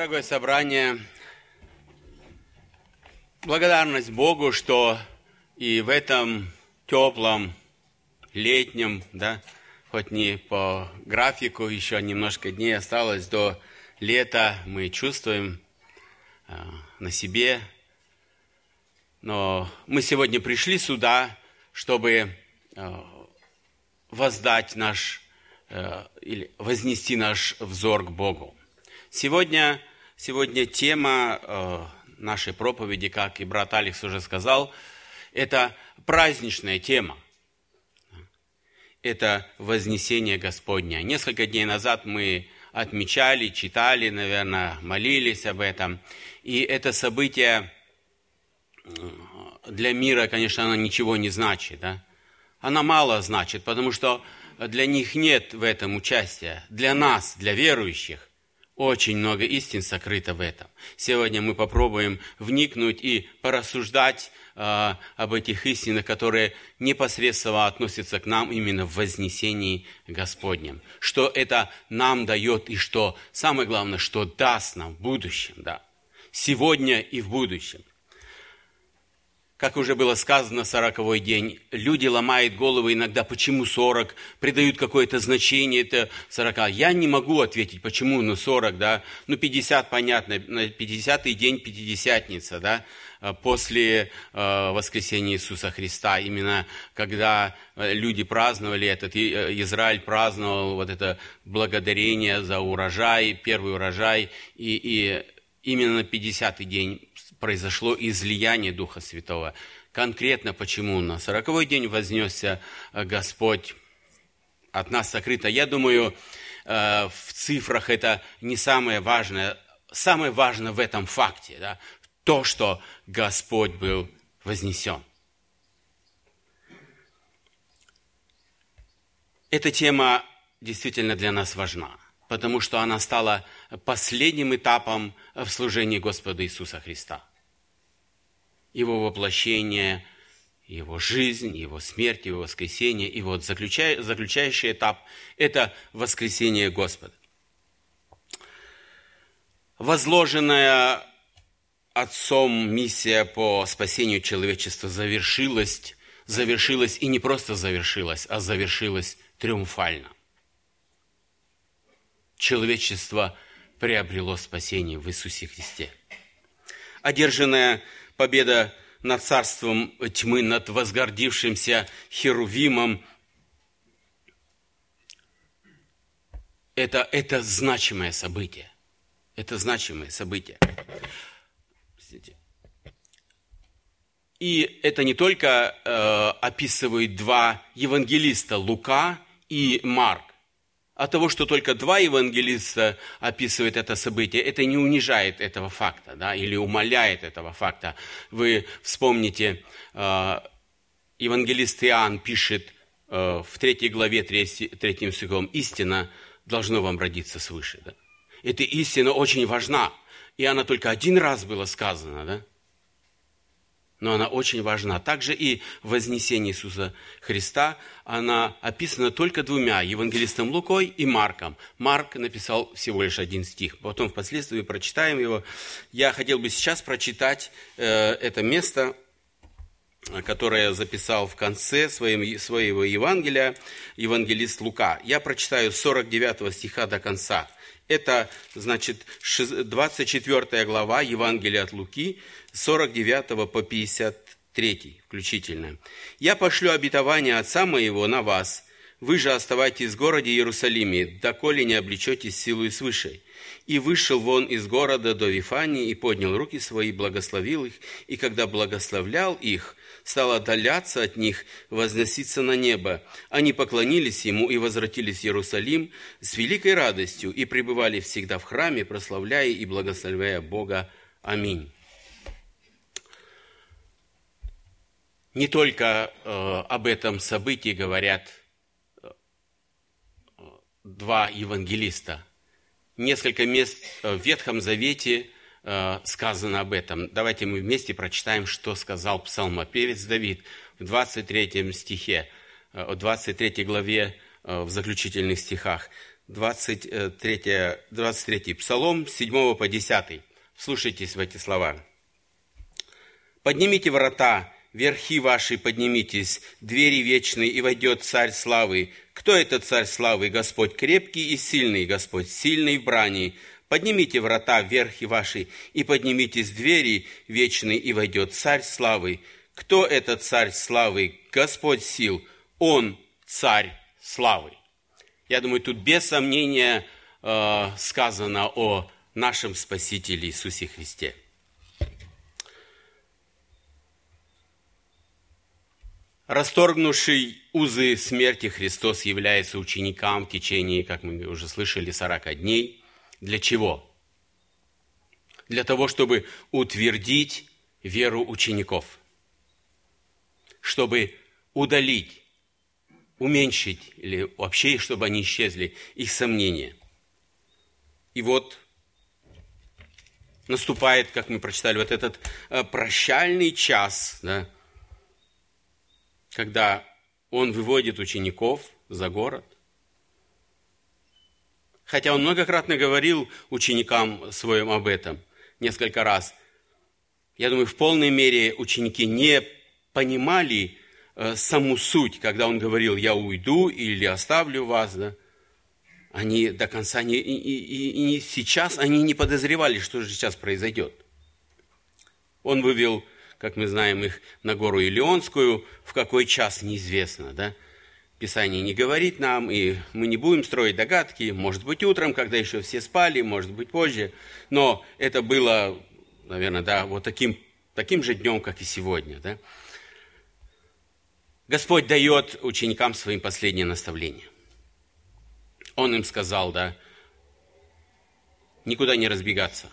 Дорогое собрание, благодарность Богу, что и в этом теплом, летнем, да, хоть не по графику, еще немножко дней осталось до лета, мы чувствуем э, на себе. Но мы сегодня пришли сюда, чтобы э, воздать наш э, или вознести наш взор к Богу. Сегодня, сегодня тема э, нашей проповеди, как и брат Алекс уже сказал, это праздничная тема. Это вознесение Господня. Несколько дней назад мы отмечали, читали, наверное, молились об этом. И это событие для мира, конечно, оно ничего не значит. Да? Оно мало значит, потому что для них нет в этом участия. Для нас, для верующих, очень много истин сокрыто в этом. Сегодня мы попробуем вникнуть и порассуждать э, об этих истинах, которые непосредственно относятся к нам именно в вознесении Господнем. Что это нам дает и что, самое главное, что даст нам в будущем, да. Сегодня и в будущем. Как уже было сказано, сороковой день. Люди ломают головы иногда, почему 40, придают какое-то значение это 40. Я не могу ответить, почему? Ну 40, да, ну 50, понятно, 50-й день Пятидесятница, да, после э, воскресения Иисуса Христа, именно когда э, люди праздновали этот, э, Израиль праздновал вот это благодарение за урожай, первый урожай, и, и именно на 50-й день произошло излияние Духа Святого. Конкретно почему на сороковой день вознесся э, Господь от нас сокрыто. Я думаю, э, в цифрах это не самое важное. Самое важное в этом факте, да, то, что Господь был вознесен. Эта тема действительно для нас важна, потому что она стала последним этапом в служении Господа Иисуса Христа его воплощение, его жизнь, его смерть, его воскресение. И вот заключай, заключающий этап – это воскресение Господа. Возложенная Отцом миссия по спасению человечества завершилась, завершилась и не просто завершилась, а завершилась триумфально. Человечество приобрело спасение в Иисусе Христе. Одержанная победа над царством тьмы, над возгордившимся Херувимом. Это, это значимое событие. Это значимое событие. И это не только э, описывают два евангелиста, Лука и Марк от того, что только два евангелиста описывают это событие, это не унижает этого факта, да, или умаляет этого факта. Вы вспомните, э, евангелист Иоанн пишет э, в третьей главе, третьим стихом, «Истина должно вам родиться свыше». Да? Эта истина очень важна, и она только один раз была сказана, да? Но она очень важна. Также и вознесение Иисуса Христа, она описана только двумя, евангелистом Лукой и Марком. Марк написал всего лишь один стих, потом впоследствии прочитаем его. Я хотел бы сейчас прочитать э, это место, которое записал в конце своим, своего Евангелия, евангелист Лука. Я прочитаю с 49 стиха до конца. Это, значит, 24 глава Евангелия от Луки, 49 по 53 включительно. «Я пошлю обетование Отца моего на вас. Вы же оставайтесь в городе Иерусалиме, доколе не облечетесь силой свыше». И вышел вон из города до Вифании и поднял руки свои, благословил их, и когда благословлял их, стал отдаляться от них, возноситься на небо. Они поклонились ему и возвратились в Иерусалим с великой радостью и пребывали всегда в храме, прославляя и благословляя Бога. Аминь. Не только э, об этом событии говорят э, два евангелиста. Несколько мест в Ветхом Завете э, сказано об этом. Давайте мы вместе прочитаем, что сказал псалмопевец Давид в 23 стихе, э, в 23 главе, э, в заключительных стихах. 23, 23 Псалом, 7 по 10. Слушайтесь в эти слова. «Поднимите врата, верхи ваши поднимитесь, двери вечные, и войдет царь славы. Кто этот царь славы? Господь крепкий и сильный, Господь сильный в брани. Поднимите врата, верхи ваши, и поднимитесь двери вечные, и войдет царь славы. Кто этот царь славы? Господь сил. Он царь славы. Я думаю, тут без сомнения э, сказано о нашем Спасителе Иисусе Христе. Расторгнувший узы смерти Христос является ученикам в течение, как мы уже слышали, 40 дней. Для чего? Для того, чтобы утвердить веру учеников, чтобы удалить, уменьшить или вообще, чтобы они исчезли, их сомнения. И вот наступает, как мы прочитали, вот этот э, прощальный час, да, когда он выводит учеников за город. Хотя он многократно говорил ученикам своим об этом, несколько раз. Я думаю, в полной мере ученики не понимали э, саму суть, когда он говорил, я уйду или оставлю вас. Да? Они до конца не, и, и, и сейчас они не подозревали, что же сейчас произойдет. Он вывел как мы знаем их, на гору Илионскую, в какой час неизвестно, да? Писание не говорит нам, и мы не будем строить догадки, может быть, утром, когда еще все спали, может быть, позже, но это было, наверное, да, вот таким, таким же днем, как и сегодня, да? Господь дает ученикам своим последнее наставление. Он им сказал, да, никуда не разбегаться.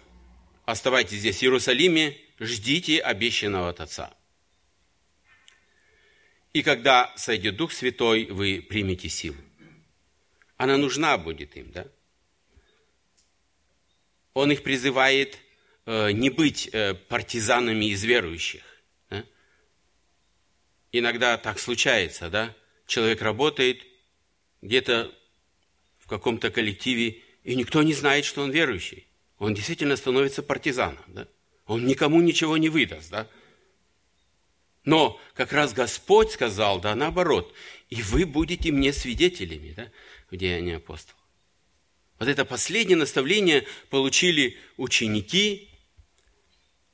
Оставайтесь здесь в Иерусалиме, ждите обещанного от Отца. И когда сойдет Дух Святой, вы примете силу. Она нужна будет им, да? Он их призывает э, не быть э, партизанами из верующих. Да? Иногда так случается, да? Человек работает где-то в каком-то коллективе, и никто не знает, что он верующий. Он действительно становится партизаном, да? Он никому ничего не выдаст, да? Но как раз Господь сказал, да, наоборот, и вы будете мне свидетелями, да, в Деянии апостолов. Вот это последнее наставление получили ученики.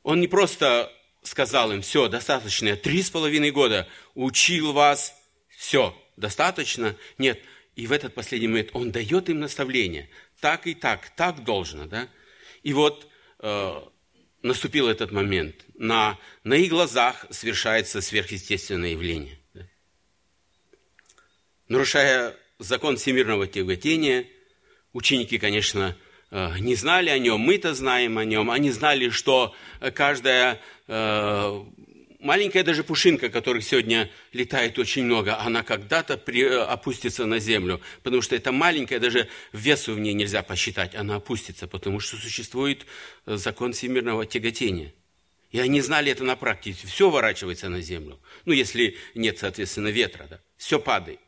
Он не просто сказал им, все, достаточно, я три с половиной года учил вас, все, достаточно. Нет, и в этот последний момент он дает им наставление, так и так, так должно, да. И вот э, наступил этот момент. На, на их глазах совершается сверхъестественное явление. Нарушая закон всемирного тяготения, ученики, конечно, э, не знали о нем, мы-то знаем о нем. Они знали, что каждая э, маленькая даже пушинка, которых сегодня летает очень много, она когда-то при, э, опустится на землю, потому что это маленькая, даже весу в ней нельзя посчитать, она опустится, потому что существует э, закон всемирного тяготения. И они знали это на практике. Все ворачивается на землю. Ну, если нет, соответственно, ветра. Да? Все падает.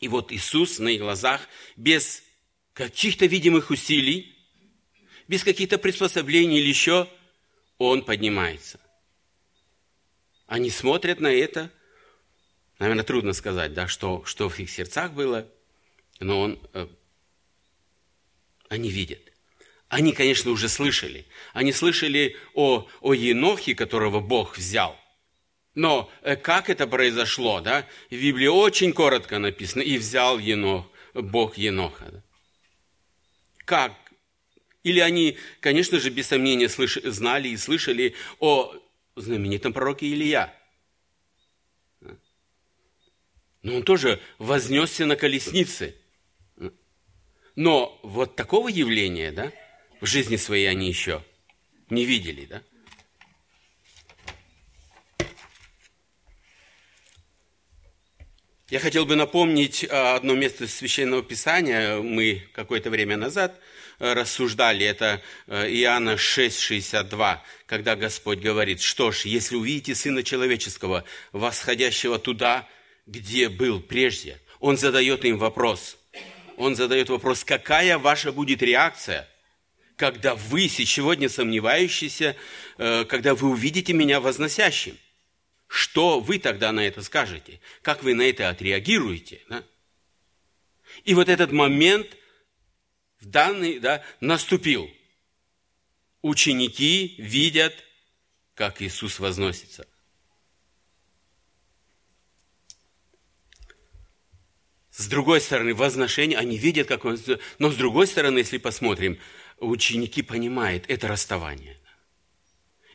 И вот Иисус на их глазах без каких-то видимых усилий, без каких-то приспособлений или еще, Он поднимается. Они смотрят на это. Наверное, трудно сказать, да, что, что в их сердцах было, но он, э, они видят. Они, конечно, уже слышали. Они слышали о, о Енохе, которого Бог взял. Но э, как это произошло, да? В Библии очень коротко написано, и взял Енох, Бог Еноха. Да? Как? Или они, конечно же, без сомнения слыш... знали и слышали о знаменитом пророке Илия. Но он тоже вознесся на колеснице. Но вот такого явления, да, в жизни своей они еще не видели, да? Я хотел бы напомнить одно место Священного Писания. Мы какое-то время назад рассуждали, это э, Иоанна 6,62, когда Господь говорит, что ж, если увидите Сына Человеческого, восходящего туда, где был прежде, Он задает им вопрос, он задает вопрос, какая ваша будет реакция, когда вы, сегодня сомневающиеся, э, когда вы увидите меня возносящим? Что вы тогда на это скажете? Как вы на это отреагируете? Да? И вот этот момент в данный да, наступил. Ученики видят, как Иисус возносится. С другой стороны, возношение, они видят, как он... Но с другой стороны, если посмотрим, ученики понимают, это расставание.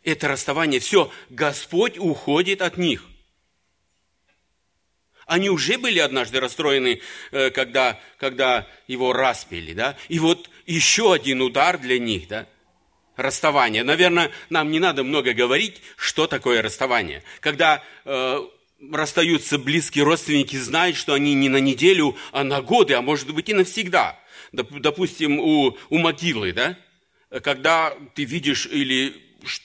Это расставание, все, Господь уходит от них. Они уже были однажды расстроены, э, когда, когда его распили, да? И вот еще один удар для них, да? Расставание. Наверное, нам не надо много говорить, что такое расставание. Когда э, расстаются близкие родственники, знают, что они не на неделю, а на годы, а может быть и навсегда. Допустим, у, у могилы, да? Когда ты видишь или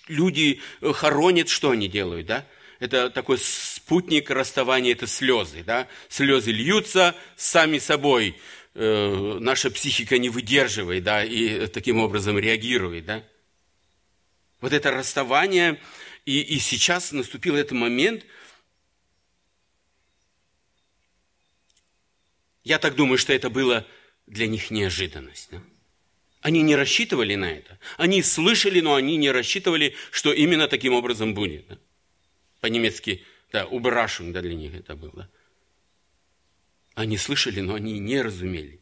люди хоронят, что они делают, да? Это такой спутник расставания, это слезы, да? Слезы льются сами собой, э, наша психика не выдерживает, да, и таким образом реагирует, да? Вот это расставание, и, и сейчас наступил этот момент – Я так думаю, что это было для них неожиданность. Да? Они не рассчитывали на это. Они слышали, но они не рассчитывали, что именно таким образом будет. Да? По-немецки, да, убрашен, да, для них это было. Они слышали, но они не разумели.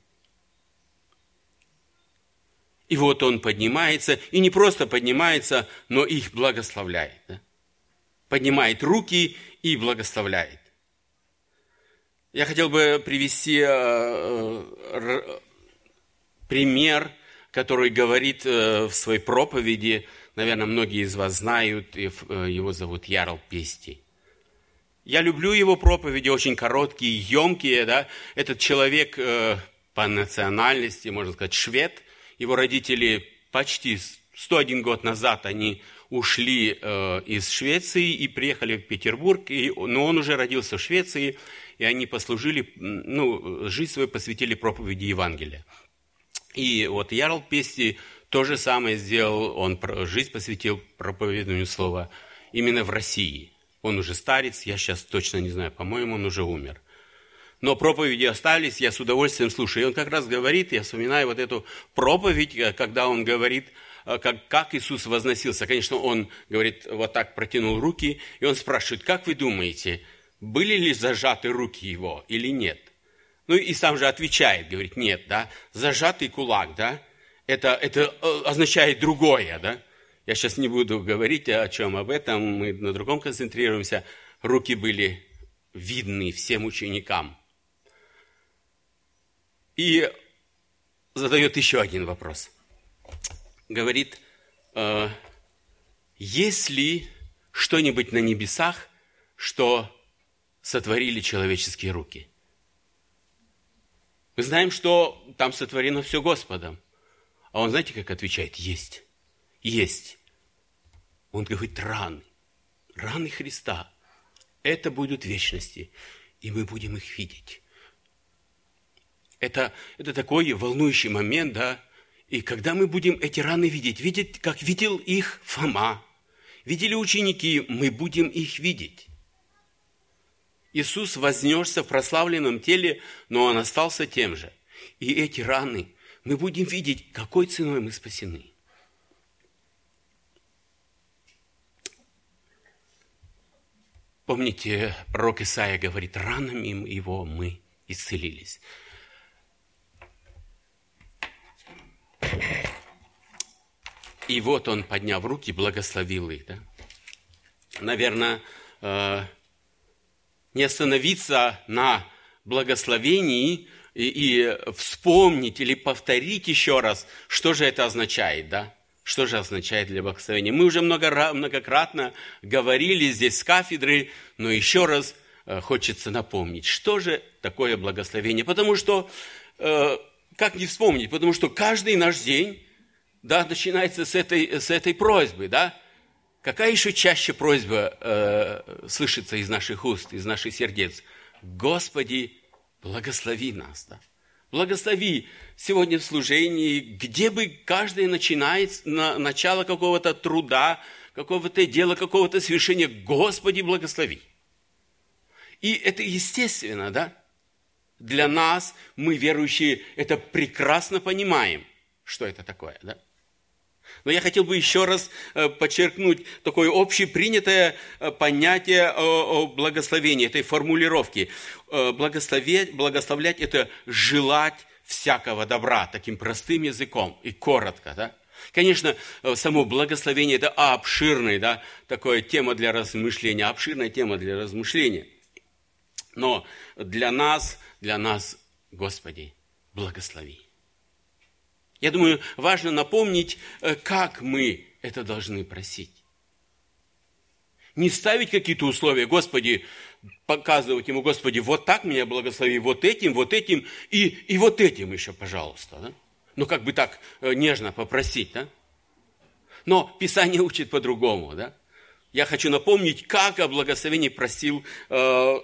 И вот он поднимается, и не просто поднимается, но их благословляет. Да? Поднимает руки и благословляет. Я хотел бы привести э, э, пример, который говорит э, в своей проповеди, наверное, многие из вас знают, его зовут Ярл Пести. Я люблю его проповеди, очень короткие, емкие. Да? Этот человек по национальности, можно сказать, швед. Его родители почти 101 год назад, они ушли из Швеции и приехали в Петербург, и, но он уже родился в Швеции, и они послужили, ну, жизнь свою посвятили проповеди Евангелия. И вот Ярл Пести то же самое сделал, он жизнь посвятил проповедованию слова именно в России. Он уже старец, я сейчас точно не знаю, по-моему, он уже умер. Но проповеди остались, я с удовольствием слушаю. И он как раз говорит, я вспоминаю вот эту проповедь, э, когда он говорит, э, как, как Иисус возносился. Конечно, он говорит, вот так протянул руки, и он спрашивает, как вы думаете, были ли зажаты руки его или нет. Ну и сам же отвечает, говорит, нет, да, зажатый кулак, да, это, это э, означает другое, да. Я сейчас не буду говорить о чем об этом, мы на другом концентрируемся. Руки были видны всем ученикам. И задает еще один вопрос. Говорит, э, есть ли что-нибудь на небесах, что сотворили человеческие руки. Мы знаем, что там сотворено все Господом. А он, знаете, как отвечает? Есть. Есть. Он говорит, раны. Раны Христа. Это будут вечности. И мы будем их видеть. Это, это такой волнующий момент, да? И когда мы будем эти раны видеть, видеть, как видел их Фома, видели ученики, мы будем их видеть. Иисус вознесся в прославленном теле, но Он остался тем же. И эти раны мы будем видеть, какой ценой мы спасены. Помните, пророк Исаия говорит, ранами его мы исцелились. И вот он, подняв руки, благословил их. Да? Наверное, э, не остановиться на благословении и, и вспомнить или повторить еще раз, что же это означает, да? Что же означает для благословения? Мы уже много, многократно говорили здесь с кафедры, но еще раз э, хочется напомнить, что же такое благословение. Потому что, э, как не вспомнить, потому что каждый наш день да, начинается с этой, с этой просьбы, да? Какая еще чаще просьба э, слышится из наших уст, из наших сердец? Господи, благослови нас. Да? Благослови сегодня в служении, где бы каждый начинает на начало какого-то труда, какого-то дела, какого-то совершения. Господи, благослови. И это естественно, да? Для нас, мы верующие, это прекрасно понимаем, что это такое, да? Но я хотел бы еще раз э, подчеркнуть такое общепринятое э, понятие о благословении, этой формулировки. Э, благословлять, благословлять – это желать всякого добра, таким простым языком и коротко, да? Конечно, само благословение – это обширная, да, такая тема для размышления, обширная тема для размышления. Но для нас, для нас, Господи, благослови. Я думаю, важно напомнить, э, как мы это должны просить. Не ставить какие-то условия, Господи, показывать ему, Господи, вот так меня благослови, вот этим, вот этим и, и вот этим еще, пожалуйста. Да? Ну, как бы так э, нежно попросить, да? Но Писание учит по-другому, да? Я хочу напомнить, как о благословении просил э,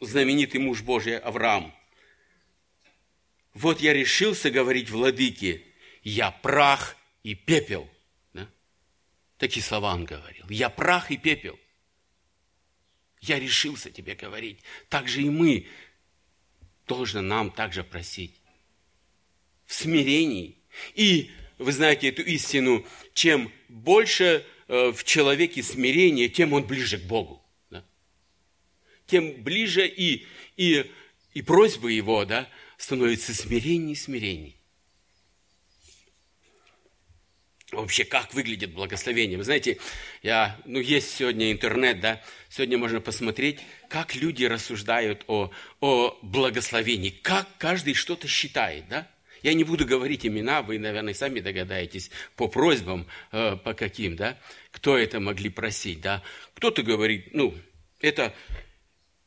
знаменитый муж Божий Авраам. Вот я решился говорить владыке, я прах и пепел. Да? Такие слова он говорил. Я прах и пепел. Я решился тебе говорить. Так же и мы должны нам также просить. В смирении. И вы знаете эту истину, чем больше э, в человеке смирения, тем он ближе к Богу. Да? Тем ближе и, и, и просьбы его да, становятся смирение и смирение. Вообще, как выглядит благословение. Вы знаете, я, ну, есть сегодня интернет, да, сегодня можно посмотреть, как люди рассуждают о, о благословении, как каждый что-то считает, да. Я не буду говорить имена, вы, наверное, сами догадаетесь по просьбам, э, по каким, да, кто это могли просить, да. Кто-то говорит, ну, это,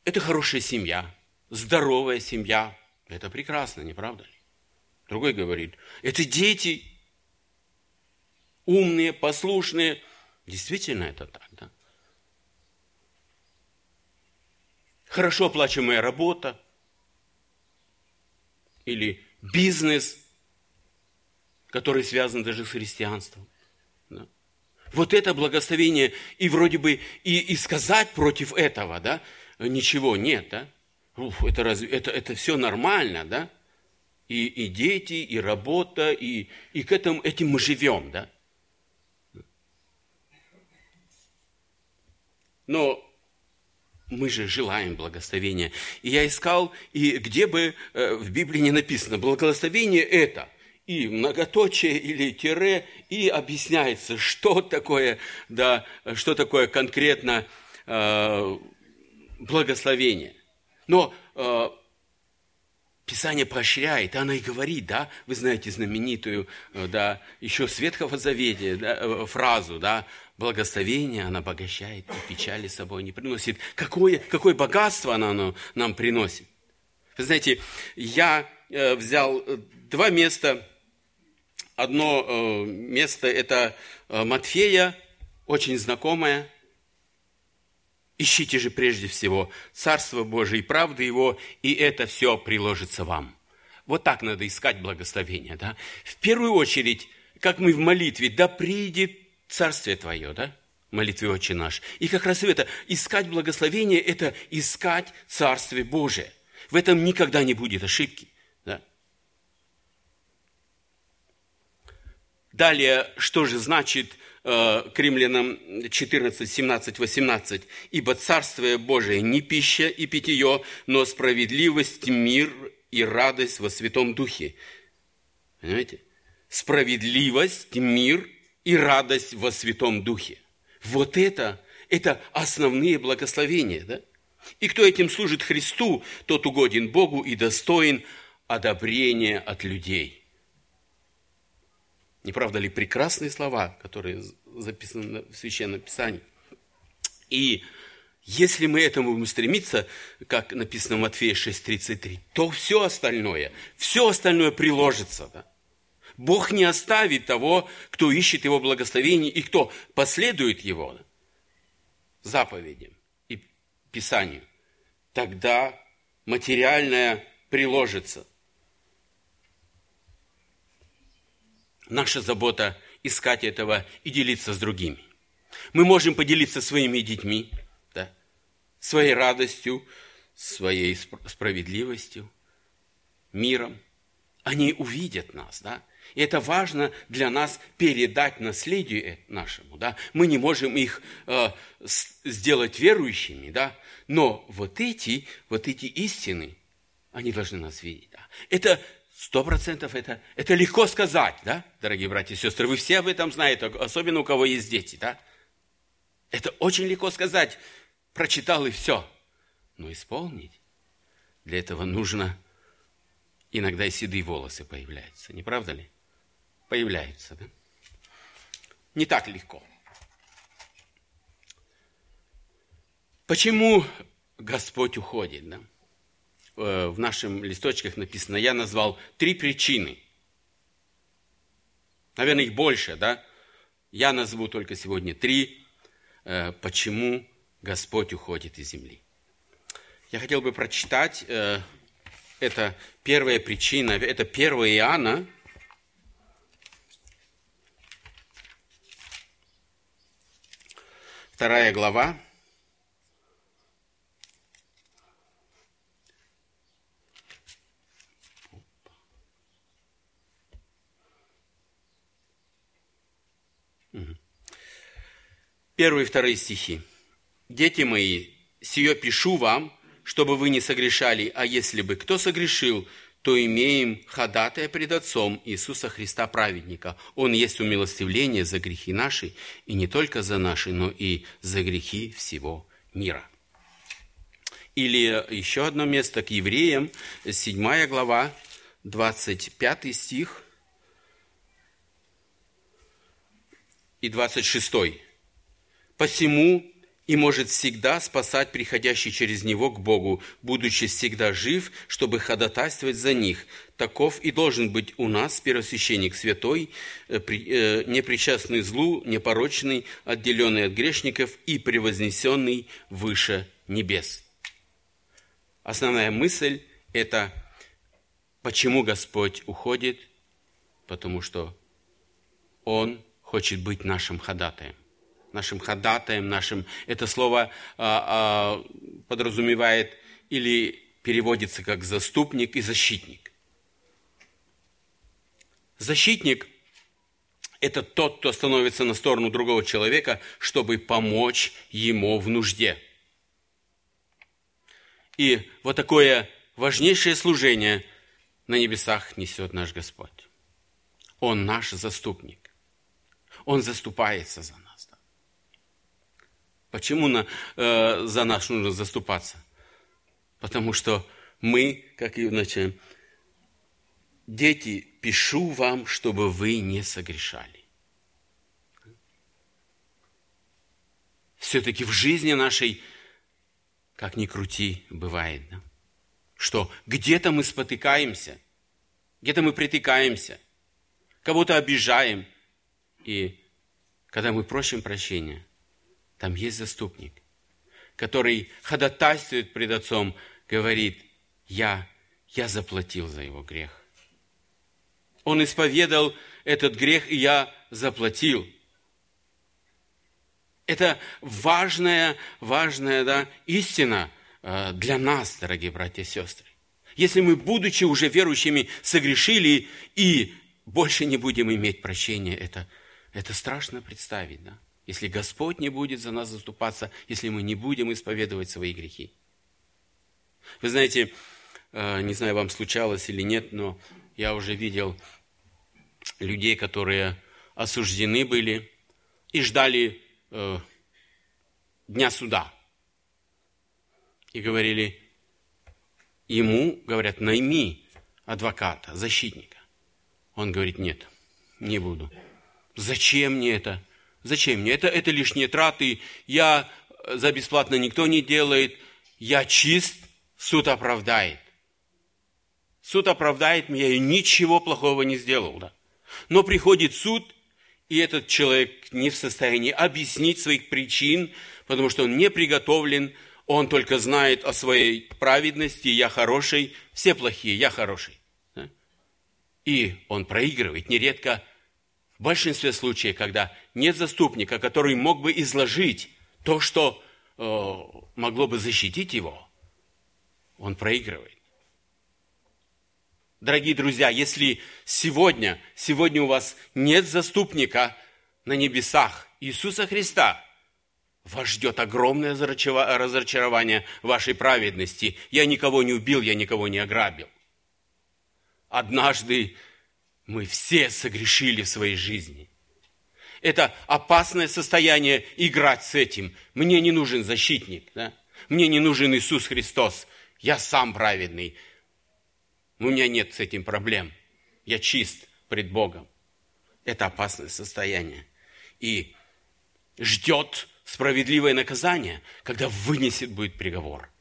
это хорошая семья, здоровая семья, это прекрасно, не правда ли? Другой говорит, это дети, умные, послушные. Действительно это так, да? Хорошо оплачиваемая работа или бизнес, который связан даже с христианством. Да? Вот это благословение, и вроде бы и, и сказать против этого, да, ничего нет, да? Уф, это, разве, это, это все нормально, да? И, и дети, и работа, и, и к этому, этим мы живем, да? Но мы же желаем благословения. И я искал, и где бы э, в Библии не написано, благословение это, и многоточие или тире, и объясняется, что такое, да, что такое конкретно э, благословение. Но э, Писание поощряет, оно и говорит, да, вы знаете знаменитую, э, да, еще с Ветхого Завета да, э, фразу, да, благословение она обогащает и печали с собой не приносит. Какое, какое богатство она, оно нам приносит. Вы знаете, я э, взял два места. Одно э, место – это э, Матфея, очень знакомое – Ищите же прежде всего Царство Божие и правды Его, и это все приложится вам. Вот так надо искать благословение, да? В первую очередь, как мы в молитве, да придет Царствие Твое, да? молитве Отче наш. И как раз это, искать благословение, это искать Царствие Божие. В этом никогда не будет ошибки. Да? Далее, что же значит Э, к римлянам 14, 17, 18. «Ибо Царствие Божие не пища и питье, но справедливость, мир и радость во Святом Духе». Понимаете? Справедливость, мир и радость во Святом Духе. Вот это, это основные благословения, да? И кто этим служит Христу, тот угоден Богу и достоин одобрения от людей. Не правда ли прекрасные слова, которые записаны в Священном Писании? И если мы этому будем стремиться, как написано в Матфея 6.33, то все остальное, все остальное приложится. Да? Бог не оставит того, кто ищет Его благословение и кто последует Его заповедям и Писанию. Тогда материальное приложится. наша забота искать этого и делиться с другими. Мы можем поделиться своими детьми, да, своей радостью, своей справедливостью, миром. Они увидят нас, да, и это важно для нас передать наследию нашему. Да? Мы не можем их э, сделать верующими, да? но вот эти, вот эти истины, они должны нас видеть. Да? Это сто процентов, это, это легко сказать, да, дорогие братья и сестры. Вы все об этом знаете, особенно у кого есть дети. Да? Это очень легко сказать. Прочитал и все. Но исполнить для этого нужно иногда и седые волосы появляются, не правда ли? Появляются. Да? Не так легко. Почему Господь уходит? Да? Э, в нашем листочках написано, я назвал три причины. Наверное, их больше, да? Я назову только сегодня три, э, почему Господь уходит из земли. Я хотел бы прочитать, э, это первая причина, это 1 Иоанна, Вторая глава. Первые и вторые стихи. «Дети мои, сие пишу вам, чтобы вы не согрешали, а если бы кто согрешил, то имеем ходатая пред Отцом Иисуса Христа праведника. Он есть умилостивление за грехи наши, и не только за наши, но и за грехи всего мира. Или еще одно место к евреям, 7 глава, 25 стих и 26. «Посему и может всегда спасать приходящий через него к Богу, будучи всегда жив, чтобы ходатайствовать за них. Таков и должен быть у нас первосвященник святой, э, э, непричастный злу, непорочный, отделенный от грешников и превознесенный выше небес. Основная мысль – это почему Господь уходит, потому что Он хочет быть нашим ходатаем нашим ходатаем, нашим... Это слово а, а, подразумевает или переводится как заступник и защитник. Защитник – это тот, кто становится на сторону другого человека, чтобы помочь ему в нужде. И вот такое важнейшее служение на небесах несет наш Господь. Он наш заступник. Он заступается за нас. Почему на, э, за нас нужно заступаться? Потому что мы, как и вначале, дети, пишу вам, чтобы вы не согрешали. Все-таки в жизни нашей, как ни крути, бывает, да? что где-то мы спотыкаемся, где-то мы притыкаемся, кого-то обижаем, и когда мы просим прощения, там есть заступник, который ходатайствует пред Отцом, говорит, я, я заплатил за его грех. Он исповедал этот грех, и я заплатил. Это важная, важная да, истина э, для нас, дорогие братья и сестры. Если мы, будучи уже верующими, согрешили и больше не будем иметь прощения, это, это страшно представить, да? Если Господь не будет за нас заступаться, если мы не будем исповедовать свои грехи. Вы знаете, э, не знаю, вам случалось или нет, но я уже видел людей, которые осуждены были и ждали э, дня суда. И говорили, ему, говорят, найми адвоката, защитника. Он говорит, нет, не буду. Зачем мне это? Зачем мне? Это, это лишние траты. Я э, за бесплатно никто не делает. Я чист, суд оправдает. Суд оправдает меня, я ничего плохого не сделал. Да? Но приходит суд, и этот человек не в состоянии объяснить своих причин, потому что он не приготовлен, он только знает о своей праведности, я хороший, все плохие, я хороший. Да? И он проигрывает, нередко В большинстве случаев, когда нет заступника, который мог бы изложить то, что э, могло бы защитить его, он проигрывает. Дорогие друзья, если сегодня, сегодня у вас нет заступника на небесах Иисуса Христа, вас ждет огромное разочарование вашей праведности. Я никого не убил, я никого не ограбил. Однажды мы все согрешили в своей жизни. Это опасное состояние играть с этим. Мне не нужен защитник, да? мне не нужен Иисус Христос. Я сам праведный. У меня нет с этим проблем. Я чист пред Богом. Это опасное состояние. И ждет справедливое наказание, когда вынесет будет приговор.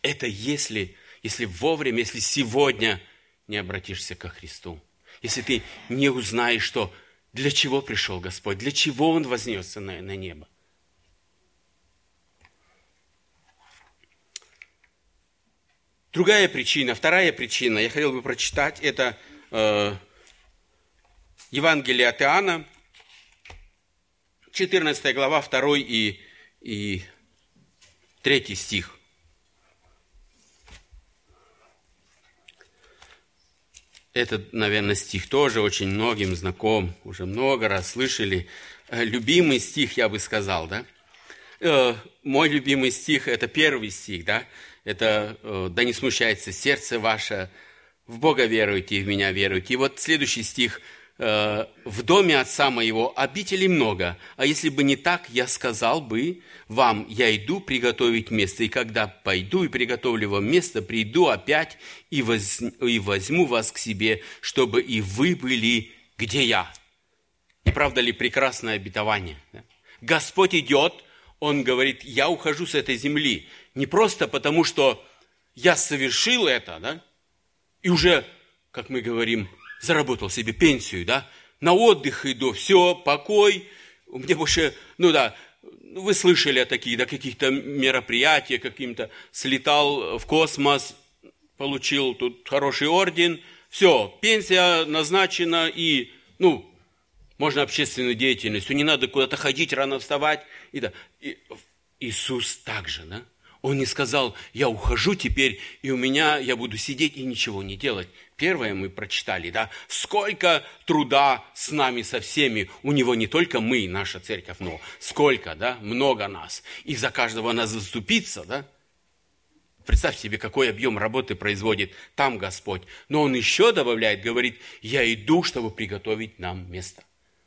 Это если, если вовремя, если сегодня не обратишься ко Христу. Если ты не узнаешь, что для чего пришел Господь, для чего Он вознесся на, на небо. Другая причина, вторая причина, я хотел бы прочитать, это э, Евангелие от Иоанна, 14 глава, 2 и, и 3 стих. Этот, наверное, стих тоже очень многим знаком, уже много раз слышали. Э, любимый стих, я бы сказал, да? Э, мой любимый стих – это первый стих, да? это э, «Да не смущается сердце ваше, в Бога веруйте и в меня веруйте». И вот следующий стих «В доме отца моего обителей много, а если бы не так, я сказал бы вам, я иду приготовить место, и когда пойду и приготовлю вам место, приду опять и, воз, и возьму вас к себе, чтобы и вы были, где я». И правда ли прекрасное обетование? Господь идет, Он говорит, я ухожу с этой земли, не просто потому, что я совершил это, да, и уже, как мы говорим, заработал себе пенсию, да, на отдых иду, все, покой, меня больше, ну да, вы слышали о таких, да, каких-то мероприятиях, каким-то слетал в космос, получил тут хороший орден, все, пенсия назначена и, ну, можно общественную деятельность, не надо куда-то ходить, рано вставать. И да. И Иисус также, да? Он не сказал, я ухожу теперь, и у меня, я буду сидеть и ничего не делать. Первое мы прочитали, да, сколько труда с нами, со всеми. У него не только мы, наша церковь, но сколько, да, много нас. И за каждого нас заступиться, да. Представь себе, какой объем работы производит там Господь. Но Он еще добавляет, говорит, я иду, чтобы приготовить нам место.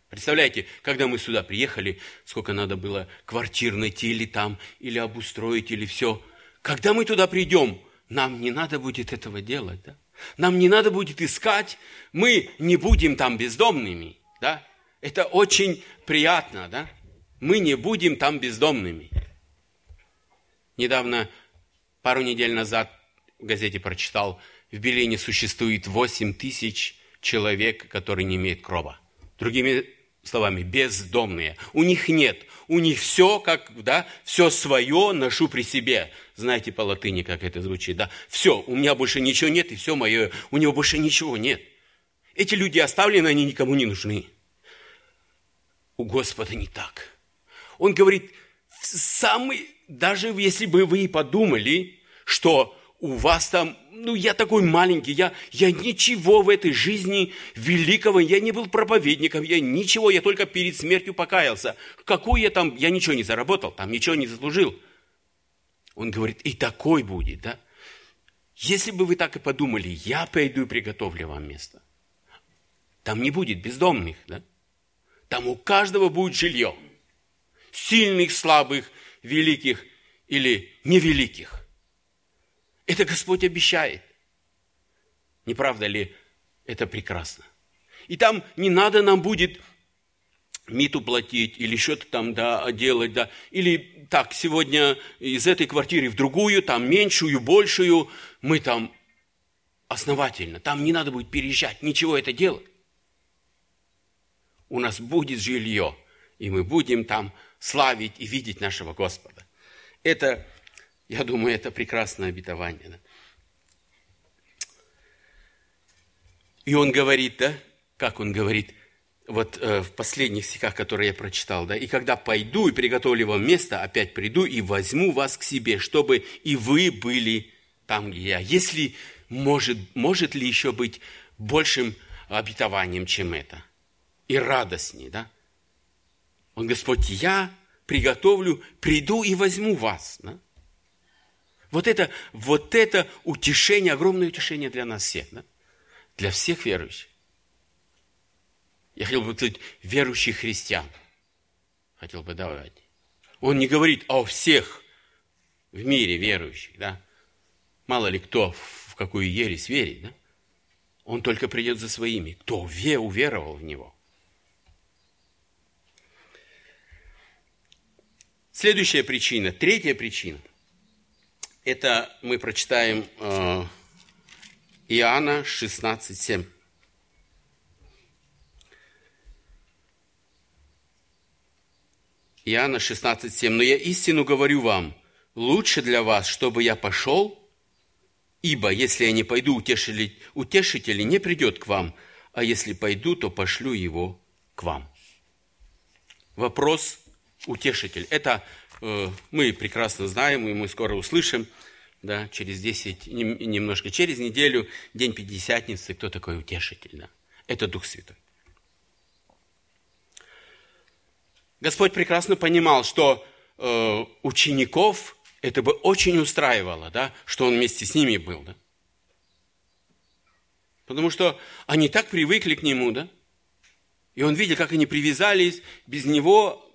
Представляете, когда мы сюда приехали, сколько надо было квартир найти или там, или обустроить, или все. Когда мы туда придем, нам не надо будет этого делать, да? Нам не надо будет искать, мы не будем там бездомными, да? Это очень приятно, да? Мы не будем там бездомными. Недавно, пару недель назад в газете прочитал, в Берлине существует 8 тысяч человек, которые не имеют крова. Другими словами, бездомные. У них нет. У них все, как, да, все свое ношу при себе. Знаете по латыни, как это звучит, да? Все, у меня больше ничего нет, и все мое, у него больше ничего нет. Эти люди оставлены, они никому не нужны. У Господа не так. Он говорит, самый, даже если бы вы подумали, что у вас там ну, я такой маленький, я, я ничего в этой жизни великого, я не был проповедником, я ничего, я только перед смертью покаялся. Какой я там, я ничего не заработал, там ничего не заслужил. Он говорит, и такой будет, да? Если бы вы так и подумали, я пойду и приготовлю вам место. Там не будет бездомных, да? Там у каждого будет жилье. Сильных, слабых, великих или невеликих. Это Господь обещает. Не правда ли это прекрасно? И там не надо нам будет миту платить или что-то там да, делать, да, или так, сегодня из этой квартиры в другую, там меньшую, большую, мы там основательно, там не надо будет переезжать, ничего это делать. У нас будет жилье, и мы будем там славить и видеть нашего Господа. Это я думаю, это прекрасное обетование. Да? И он говорит, да, как он говорит, вот э, в последних стихах, которые я прочитал, да, «И когда пойду и приготовлю вам место, опять приду и возьму вас к себе, чтобы и вы были там, где я». Если может, может ли еще быть большим обетованием, чем это? И радостней, да? Он, Господь, я приготовлю, приду и возьму вас, да? Вот это, вот это утешение, огромное утешение для нас всех, да? для всех верующих. Я хотел бы сказать, верующих христиан. Хотел бы давать. Он не говорит о всех в мире верующих, да? Мало ли кто в какую ересь верит, да? Он только придет за своими, кто уверовал в Него. Следующая причина, третья причина, это мы прочитаем э, Иоанна 16:7. Иоанна 16:7. Но я истину говорю вам, лучше для вас, чтобы я пошел, ибо если я не пойду, утешитель, утешитель не придет к вам, а если пойду, то пошлю его к вам. Вопрос утешитель. Это мы прекрасно знаем, и мы скоро услышим – да, через 10, немножко через неделю, день Пятидесятницы, кто такой утешитель, да? Это Дух Святой. Господь прекрасно понимал, что э, учеников это бы очень устраивало, да, что Он вместе с ними был, да? Потому что они так привыкли к Нему, да? И Он видел, как они привязались, без Него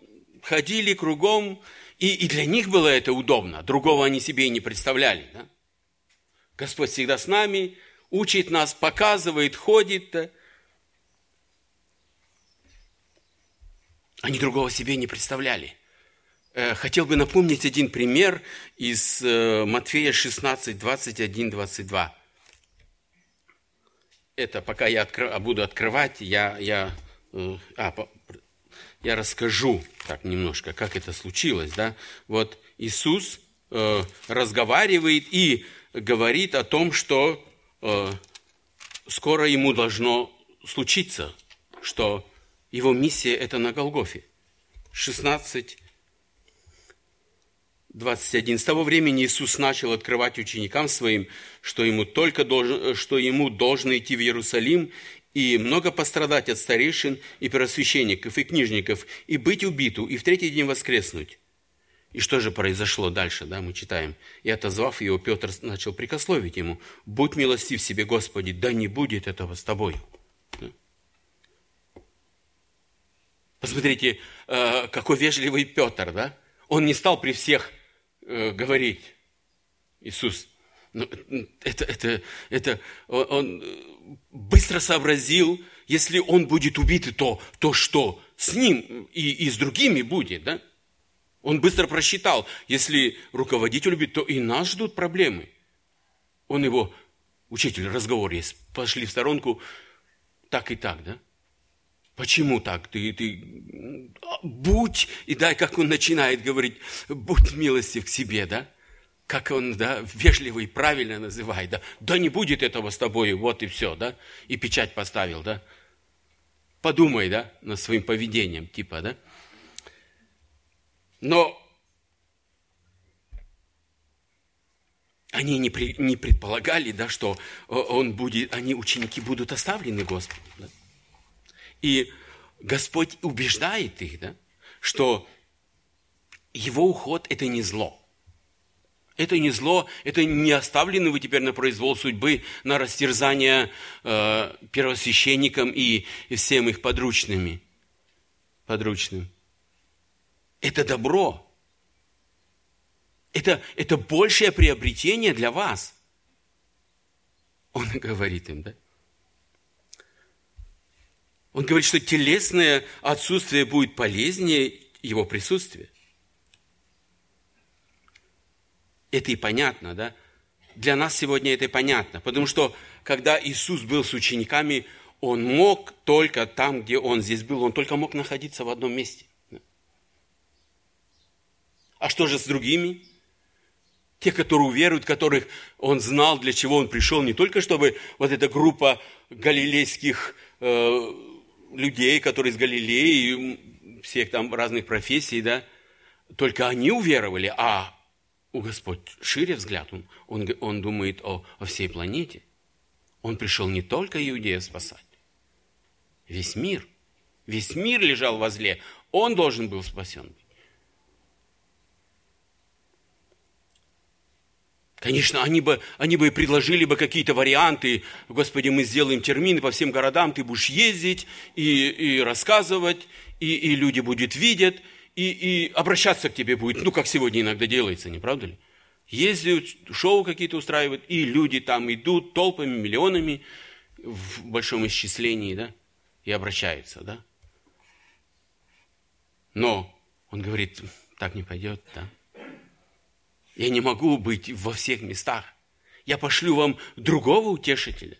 ходили кругом, и, и для них было это удобно, другого они себе и не представляли. Да? Господь всегда с нами, учит нас, показывает, ходит. Они другого себе не представляли. Э, хотел бы напомнить один пример из э, Матфея 16, 21, 22. Это пока я откры... буду открывать, я, я э, а, я расскажу так немножко, как это случилось. Да? Вот Иисус э, разговаривает и говорит о том, что э, скоро ему должно случиться, что его миссия – это на Голгофе. 16, 21. С того времени Иисус начал открывать ученикам своим, что ему, только должен, что ему должно идти в Иерусалим и много пострадать от старейшин и первосвященников и книжников, и быть убиту, и в третий день воскреснуть. И что же произошло дальше, да, мы читаем. И отозвав его, Петр начал прикословить ему, «Будь милостив себе, Господи, да не будет этого с тобой». Посмотрите, э, какой вежливый Петр, да? Он не стал при всех э, говорить, Иисус, ну, это, это, это, он быстро сообразил, если он будет убит, то, то что с ним и, и с другими будет, да? Он быстро просчитал, если руководитель убит, то и нас ждут проблемы. Он его, учитель, разговор есть, пошли в сторонку, так и так, да? Почему так? Ты, ты, будь, и дай, как он начинает говорить, будь милостив к себе, да? Как он, да, вежливо и правильно называет, да, да не будет этого с тобой, вот и все, да, и печать поставил, да. Подумай, да, над своим поведением, типа, да. Но они не, при, не предполагали, да, что он будет, они, ученики, будут оставлены Господом. Да? И Господь убеждает их, да, что его уход – это не зло – это не зло, это не оставлены вы теперь на произвол судьбы, на растерзание э, первосвященникам и, и всем их подручными. Подручным. Это добро. Это, это большее приобретение для вас. Он говорит им, да? Он говорит, что телесное отсутствие будет полезнее его присутствия. Это и понятно, да? Для нас сегодня это и понятно, потому что когда Иисус был с учениками, Он мог только там, где Он здесь был, Он только мог находиться в одном месте. А что же с другими? Те, которые уверуют, которых он знал, для чего он пришел, не только чтобы вот эта группа галилейских э, людей, которые из Галилеи, всех там разных профессий, да, только они уверовали, а у Господь шире взгляд, он, он, он думает о, о всей планете. Он пришел не только Иудея спасать, весь мир. Весь мир лежал возле, он должен был спасен. Конечно, они бы, они бы предложили бы какие-то варианты. Господи, мы сделаем термины по всем городам, ты будешь ездить и, и рассказывать, и, и люди будут видеть, и, и обращаться к тебе будет, ну, как сегодня иногда делается, не правда ли? Ездят, шоу какие-то устраивают, и люди там идут толпами, миллионами в большом исчислении, да, и обращаются, да. Но он говорит, так не пойдет, да. Я не могу быть во всех местах. Я пошлю вам другого утешителя,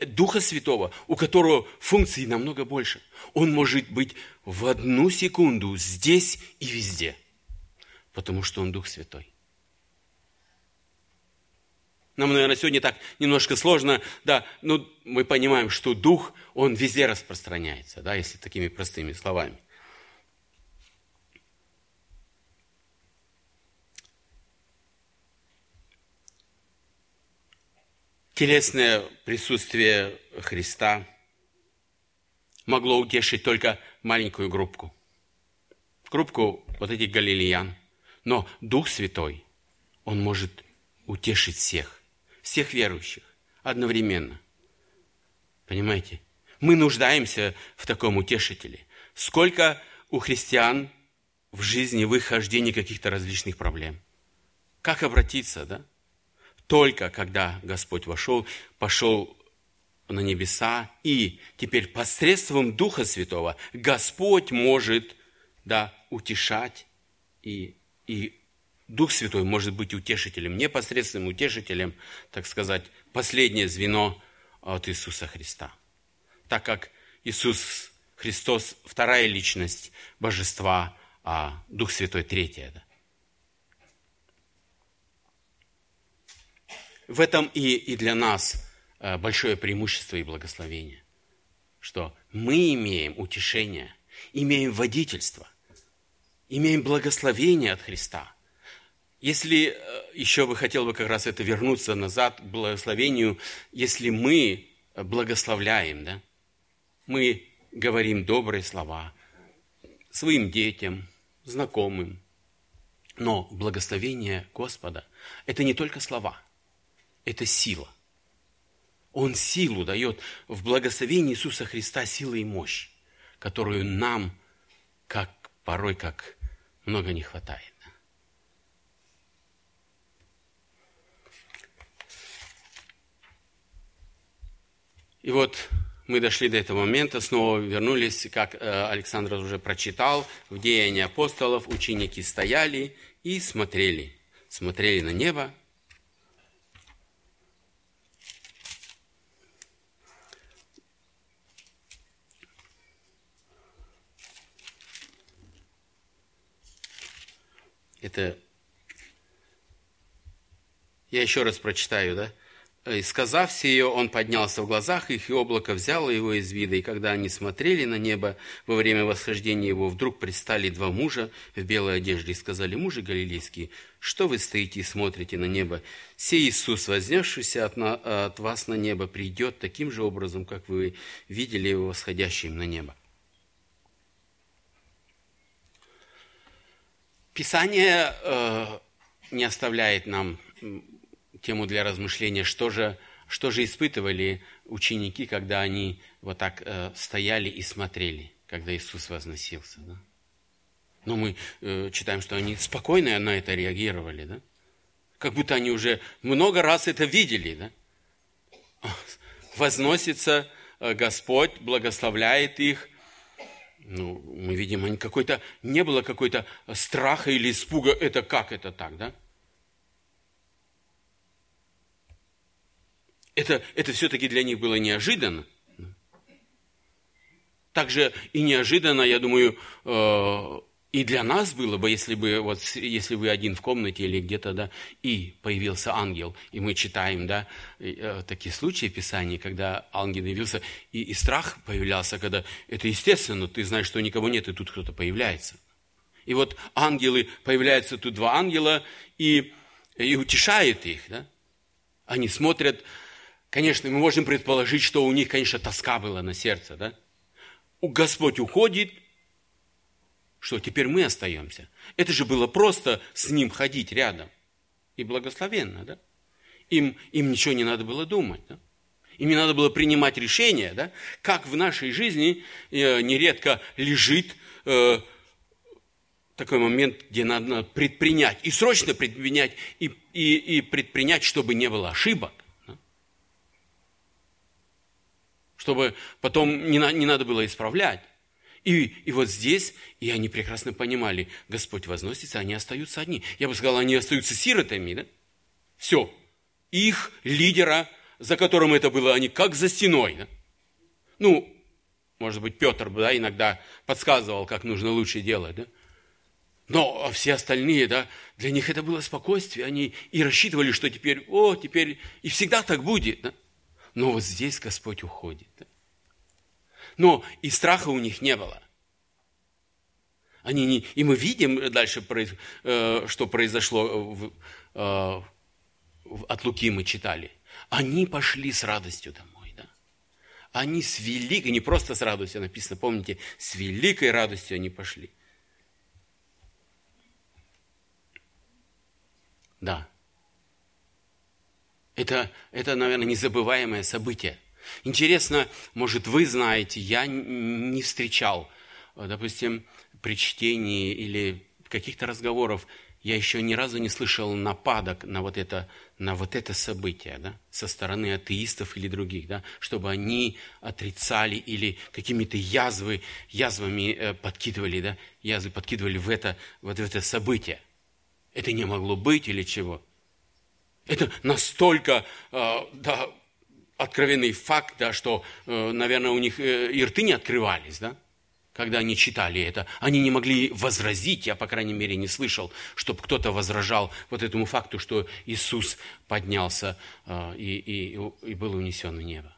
Духа Святого, у которого функций намного больше. Он может быть в одну секунду здесь и везде, потому что он Дух Святой. Нам, наверное, сегодня так немножко сложно, да, но мы понимаем, что Дух, он везде распространяется, да, если такими простыми словами. Телесное присутствие Христа могло утешить только маленькую группку. Группку вот этих галилеян. Но Дух Святой, Он может утешить всех, всех верующих одновременно. Понимаете? Мы нуждаемся в таком утешителе. Сколько у христиан в жизни выхождения каких-то различных проблем. Как обратиться, да? Только когда Господь вошел, пошел на небеса, и теперь посредством Духа Святого Господь может да, утешать, и, и Дух Святой может быть утешителем, непосредственным утешителем, так сказать, последнее звено от Иисуса Христа. Так как Иисус Христос – вторая личность Божества, а Дух Святой – третья. Да? В этом и, и для нас э, большое преимущество и благословение, что мы имеем утешение, имеем водительство, имеем благословение от Христа. Если э, еще бы хотел бы как раз это вернуться назад к благословению, если мы благословляем, да, мы говорим добрые слова своим детям, знакомым, но благословение Господа – это не только слова – это сила. Он силу дает в благословении Иисуса Христа силы и мощь, которую нам, как порой, как много не хватает. И вот мы дошли до этого момента, снова вернулись, как э, Александр уже прочитал, в Деянии апостолов ученики стояли и смотрели, смотрели на небо, Это я еще раз прочитаю, да? И сказав сие, он поднялся в глазах их, и облако взяло его из вида. И когда они смотрели на небо во время восхождения его, вдруг предстали два мужа в белой одежде и сказали, мужи галилейские, что вы стоите и смотрите на небо? Сей Иисус, вознесшийся от, на, от вас на небо, придет таким же образом, как вы видели его восходящим на небо. Писание э, не оставляет нам тему для размышления, что же, что же испытывали ученики, когда они вот так э, стояли и смотрели, когда Иисус возносился. Да? Но мы э, читаем, что они спокойно на это реагировали, да? как будто они уже много раз это видели. Да? Возносится э, Господь, благословляет их, ну, мы видим, какой-то, не было какой-то страха или испуга, это как это так, да? Это, это все-таки для них было неожиданно. Также и неожиданно, я думаю, э, И для нас было бы, если бы вот если вы один в комнате или где-то, да, и появился ангел, и мы читаем, да, э, такие случаи в Писании, когда ангел явился, и, и страх появлялся, когда это естественно, ты знаешь, что никого нет, и тут кто-то появляется. И вот ангелы, появляются тут два ангела, и, и утешает их, да. Они смотрят, конечно, мы можем предположить, что у них, конечно, тоска была на сердце, да. Господь уходит, что теперь мы остаемся. Это же было просто с ним ходить рядом. И благословенно, да? Им, им ничего не надо было думать, да? Им не надо было принимать решения, да? Как в нашей жизни э, нередко лежит э, такой момент, где надо предпринять, и срочно предпринять, и, и, и предпринять, чтобы не было ошибок. Да? Чтобы потом не, на, не надо было исправлять. И, и вот здесь, и они прекрасно понимали, Господь возносится, они остаются одни. Я бы сказал, они остаются сиротами, да? Все. Их лидера, за которым это было, они как за стеной, да? Ну, может быть, Петр да, иногда подсказывал, как нужно лучше делать, да? Но все остальные, да, для них это было спокойствие. Они и рассчитывали, что теперь, о, теперь и всегда так будет. Да? Но вот здесь Господь уходит. Да? Но и страха у них не было. Они не, и мы видим дальше, э, что произошло э, от Луки мы читали. Они пошли с радостью домой. Да? Они с великой, не просто с радостью написано, помните, с великой радостью они пошли. Да. Это, это, наверное, незабываемое событие. Интересно, может, вы знаете, я не встречал, э, допустим, при чтении или каких-то разговоров, я еще ни разу не слышал нападок на вот это, на вот это событие да, со стороны атеистов или других, да, чтобы они отрицали или какими-то язвы, язвами э, подкидывали, да, язвы подкидывали в это, вот в это событие. Это не могло быть или чего? Это настолько, э, да, откровенный факт, да, что, э, наверное, у них э, и рты не открывались, да, когда они читали это. Они не могли возразить, я, по крайней мере, не слышал, чтобы кто-то возражал вот этому факту, что Иисус поднялся э, и, и, и был унесен в небо.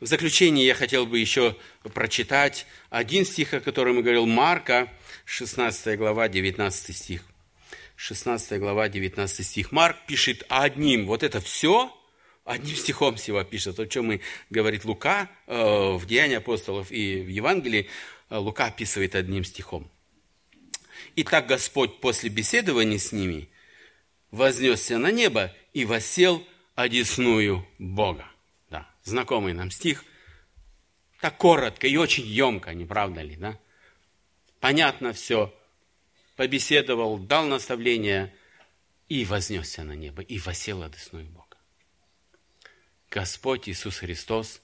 В заключение я хотел бы еще прочитать один стих, о котором говорил, Марка, 16 глава, 19 стих. 16 глава, 19 стих. Марк пишет одним, вот это все, одним стихом всего пишет. о чем и говорит Лука э, в Деянии апостолов и в Евангелии, э, Лука описывает одним стихом. Итак, Господь после беседования с ними вознесся на небо и восел одесную Бога. Да, знакомый нам стих. Так коротко и очень емко, не правда ли, да? Понятно все, побеседовал, дал наставление и вознесся на небо, и восел одесную Бога. Господь Иисус Христос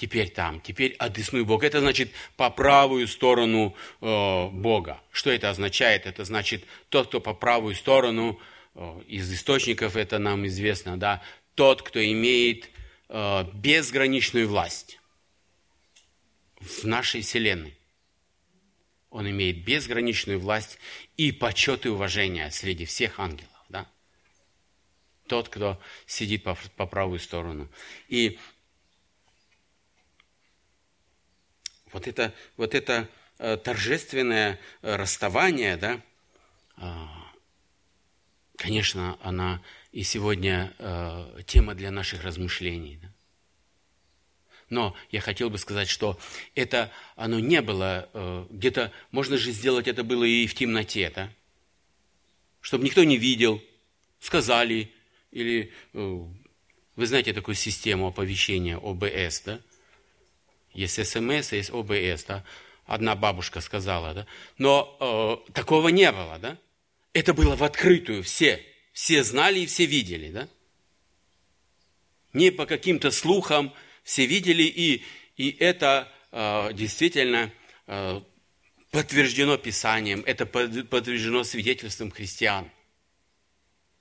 теперь там, теперь одесную Бога. Это значит по правую сторону э, Бога. Что это означает? Это значит тот, кто по правую сторону, э, из источников это нам известно, да, тот, кто имеет э, безграничную власть в нашей Вселенной. Он имеет безграничную власть и почет и уважение среди всех ангелов. Да? Тот, кто сидит по, по правую сторону. И вот это, вот это э, торжественное э, расставание, да, э, конечно, она и сегодня э, тема для наших размышлений. Да? Но я хотел бы сказать, что это, оно не было, э, где-то, можно же сделать это было и в темноте, да? Чтобы никто не видел, сказали, или, э, вы знаете такую систему оповещения ОБС, да? Есть СМС, есть ОБС, да? Одна бабушка сказала, да? Но э, такого не было, да? Это было в открытую, все, все знали и все видели, да? Не по каким-то слухам, все видели, и, и это э, действительно э, подтверждено Писанием, это подтверждено свидетельством христиан.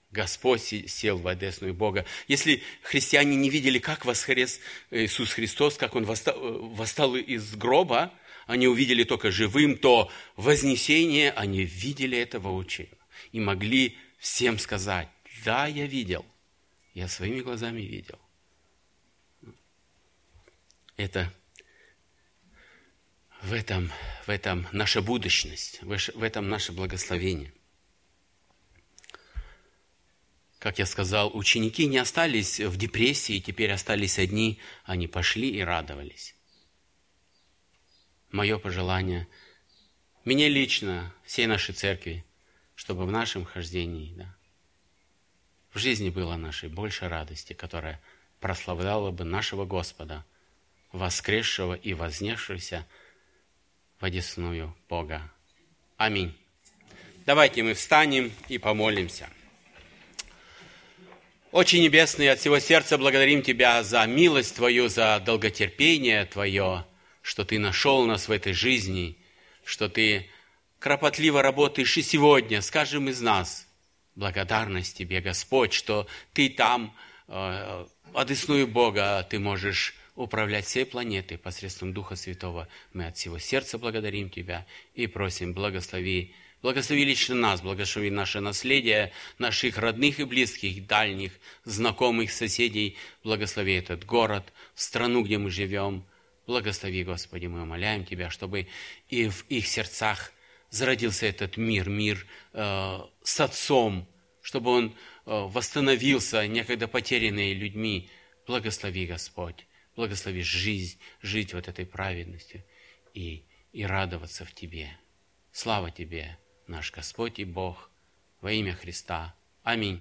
Господь сел в одесную Бога. Если христиане не видели, как воскрес Иисус Христос, как Он восстал, восстал из гроба, они увидели только живым, то вознесение они видели этого учения и могли всем сказать, да, я видел, я своими глазами видел. Это в этом, в этом наша будущность, в этом наше благословение. Как я сказал, ученики не остались в депрессии, теперь остались одни, они пошли и радовались. Мое пожелание мне лично, всей нашей церкви, чтобы в нашем хождении, да, в жизни было нашей больше радости, которая прославляла бы нашего Господа, воскресшего и вознесшегося в одесную Бога. Аминь. Давайте мы встанем и помолимся. Очень Небесный, от всего сердца благодарим Тебя за милость Твою, за долготерпение Твое, что Ты нашел нас в этой жизни, что Ты кропотливо работаешь и сегодня с каждым из нас. Благодарность Тебе, Господь, что Ты там, э, одесную Бога, Ты можешь управлять всей планетой посредством Духа Святого. Мы от всего сердца благодарим Тебя и просим, благослови, благослови лично нас, благослови наше наследие, наших родных и близких, дальних, знакомых, соседей, благослови этот город, страну, где мы живем. Благослови, Господи, мы умоляем Тебя, чтобы и в их сердцах зародился этот мир, мир э, с Отцом, чтобы он э, восстановился, некогда потерянный людьми. Благослови, Господь благослови жизнь, жить вот этой праведностью и, и радоваться в Тебе. Слава Тебе, наш Господь и Бог, во имя Христа. Аминь.